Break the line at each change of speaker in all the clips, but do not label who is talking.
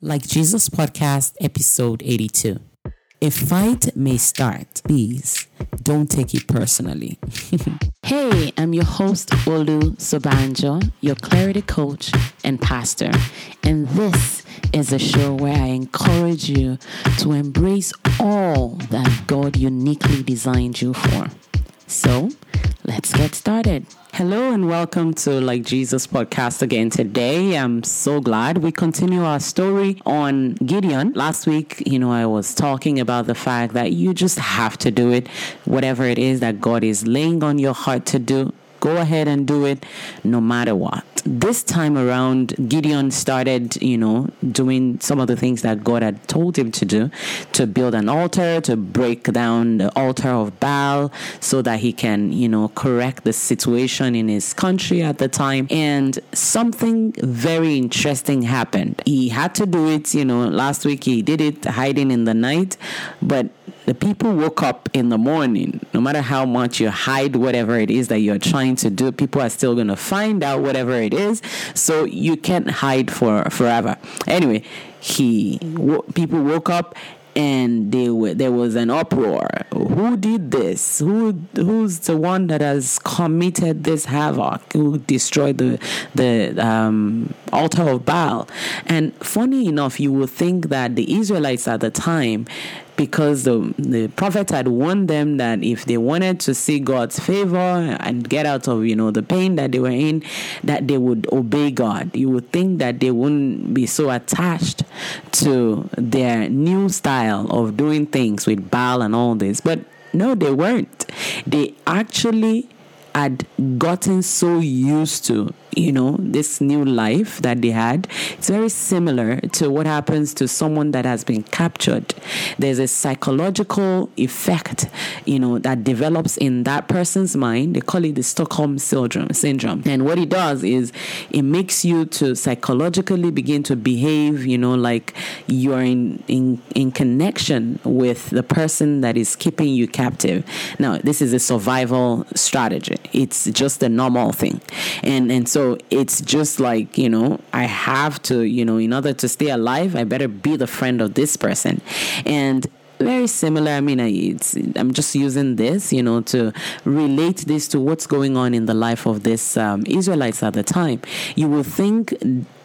Like Jesus Podcast, episode 82. A fight may start. Please don't take it personally.
hey, I'm your host, Olu Sobanjo, your clarity coach and pastor. And this is a show where I encourage you to embrace all that God uniquely designed you for. So, let's get started. Hello and welcome to Like Jesus podcast again. Today, I'm so glad we continue our story on Gideon. Last week, you know, I was talking about the fact that you just have to do it, whatever it is that God is laying on your heart to do. Go ahead and do it no matter what this time around, Gideon started, you know, doing some of the things that God had told him to do to build an altar, to break down the altar of Baal so that he can, you know, correct the situation in his country at the time. And something very interesting happened. He had to do it, you know, last week he did it hiding in the night, but the people woke up in the morning. No matter how much you hide whatever it is that you're trying to do, people are still going to find out whatever it is. So you can't hide for forever. Anyway, he people woke up and they there was an uproar. Who did this? Who who's the one that has committed this havoc? Who destroyed the the um, altar of Baal? And funny enough, you would think that the Israelites at the time because the, the prophet had warned them that if they wanted to see God's favor and get out of, you know, the pain that they were in, that they would obey God. You would think that they wouldn't be so attached to their new style of doing things with Baal and all this. But no, they weren't. They actually had gotten so used to you know, this new life that they had. It's very similar to what happens to someone that has been captured. There's a psychological effect, you know, that develops in that person's mind. They call it the Stockholm syndrome. Syndrome, and what it does is it makes you to psychologically begin to behave, you know, like you're in in in connection with the person that is keeping you captive. Now, this is a survival strategy. It's just a normal thing, and and so it's just like, you know, I have to, you know, in order to stay alive, I better be the friend of this person. And very similar. I mean, it's, I'm just using this, you know, to relate this to what's going on in the life of this um, Israelites at the time. You will think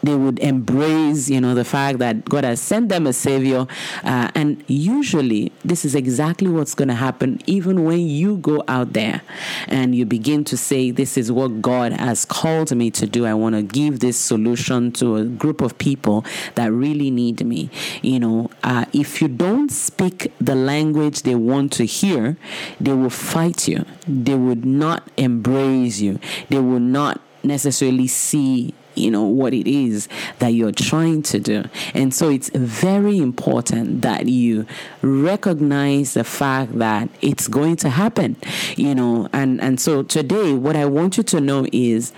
they would embrace, you know, the fact that God has sent them a savior, uh, and usually this is exactly what's going to happen, even when you go out there and you begin to say, "This is what God has called me to do. I want to give this solution to a group of people that really need me." You know, uh, if you don't speak the language they want to hear, they will fight you. They would not embrace you. They will not necessarily see you know what it is that you're trying to do. And so it's very important that you recognize the fact that it's going to happen you know. And and so today what i want you to know is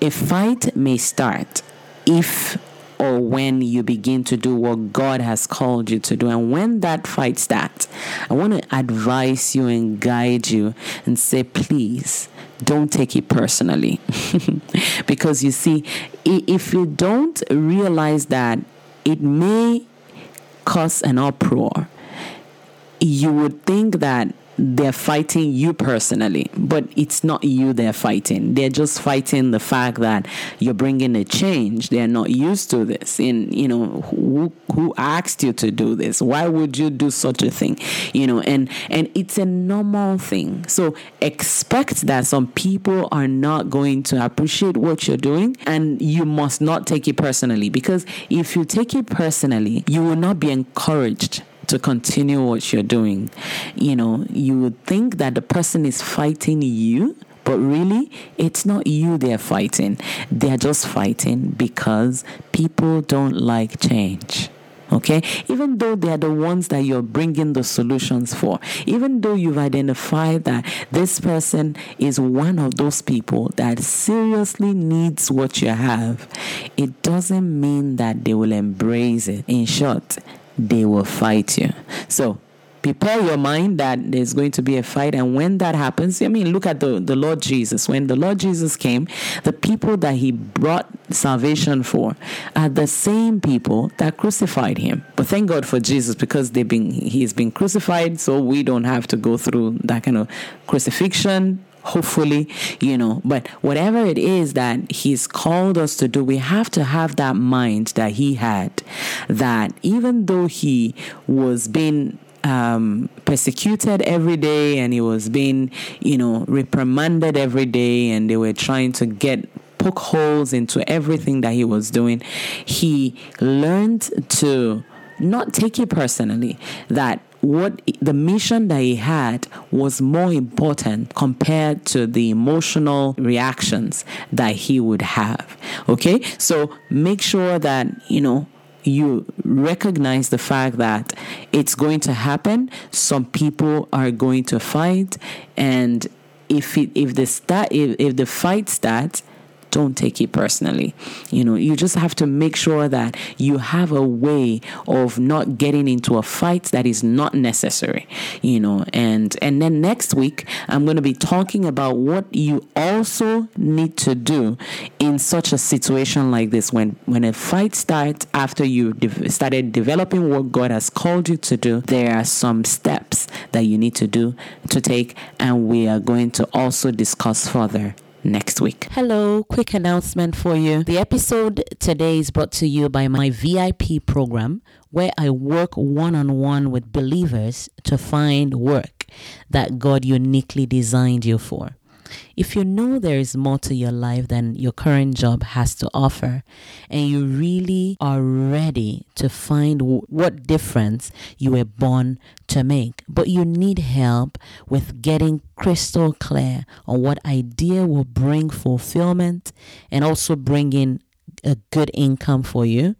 a fight may start if or when you begin to do what God has called you to do. And when that fight starts, I want to advise you and guide you and say, please don't take it personally. because you see, if you don't realize that it may cause an uproar, you would think that they're fighting you personally, but it's not you they're fighting. They're just fighting the fact that you're bringing a change. They're not used to this. And, you know, who, who asked you to do this? Why would you do such a thing? You know, and, and it's a normal thing. So expect that some people are not going to appreciate what you're doing and you must not take it personally because if you take it personally, you will not be encouraged to continue what you're doing. You know, you would think that the person is fighting you, but really, it's not you they're fighting. They're just fighting because people don't like change. Okay, even though they are the ones that you're bringing the solutions for, even though you've identified that this person is one of those people that seriously needs what you have, it doesn't mean that they will embrace it. In short, they will fight you. So
prepare your mind that there's going to be a fight. And when that happens, I mean, look at the, the Lord Jesus. When the Lord Jesus came, the people that he brought salvation for are the same people that crucified him. But thank God for Jesus because they've been he's been crucified, so we don't have to go through that kind of crucifixion hopefully, you know. But whatever it is that He's called us to do, we have to have that mind that He had. That even though He was being um, persecuted every day and he was being, you know, reprimanded every day, and they were trying to get poke holes into everything that he was doing. He learned to not take it personally that what the mission that he had was more important compared to the emotional reactions that he would have okay so make sure that you know you recognize the fact that it's going to happen. Some people are going to fight, and if it, if the start if, if the fight starts, don't take it personally. You know, you just have to make sure that you have a way of not getting into a fight that is not necessary, you know. And and then next week I'm going to be talking about what you also need to do in such a situation like this when when a fight starts after you de- started developing what God has called you to do. There are some steps that you need to do to take and we are going to also discuss further next week.
Hello, quick announcement for you. The episode today is brought to you by my VIP program where I work one on one with believers to find work that God uniquely designed you for. If you know there is more to your life than your current job has to offer, and you really are ready to find w- what difference you were born to make, but you need help with getting crystal clear on what idea will bring fulfillment and also bring in a good income for you,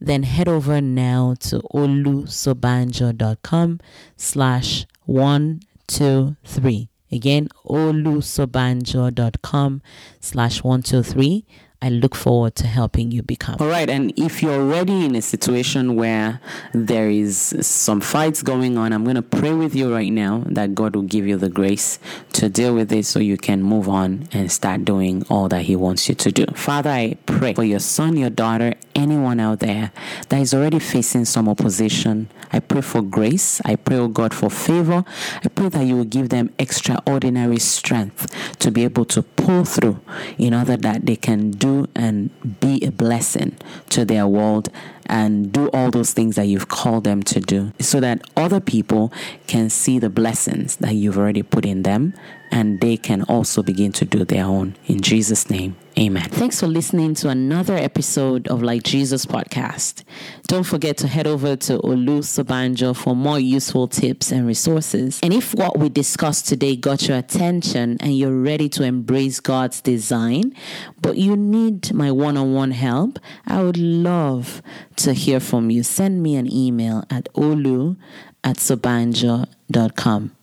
then head over now to olusobanjo.com slash one two three Again, olusobanjo.com slash 123. I look forward to helping you become.
All right. And if you're already in a situation where there is some fights going on, I'm going to pray with you right now that God will give you the grace to deal with it so you can move on and start doing all that He wants you to do. Father, I pray for your son, your daughter, anyone out there that is already facing some opposition. I pray for grace. I pray, oh God, for favor. I pray that you will give them extraordinary strength to be able to pull through in order that they can do and be a blessing to their world and do all those things that you've called them to do so that other people can see the blessings that you've already put in them and they can also begin to do their own. In Jesus' name, amen.
Thanks for listening to another episode of Like Jesus podcast. Don't forget to head over to Olu Sobanjo for more useful tips and resources. And if what we discussed today got your attention and you're ready to embrace God's design, but you need my one on one help, I would love to hear from you. Send me an email at olu at sobanjo.com.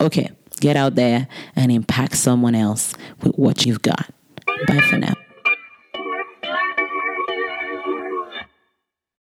Okay. Get out there and impact someone else with what you've got. Bye for now.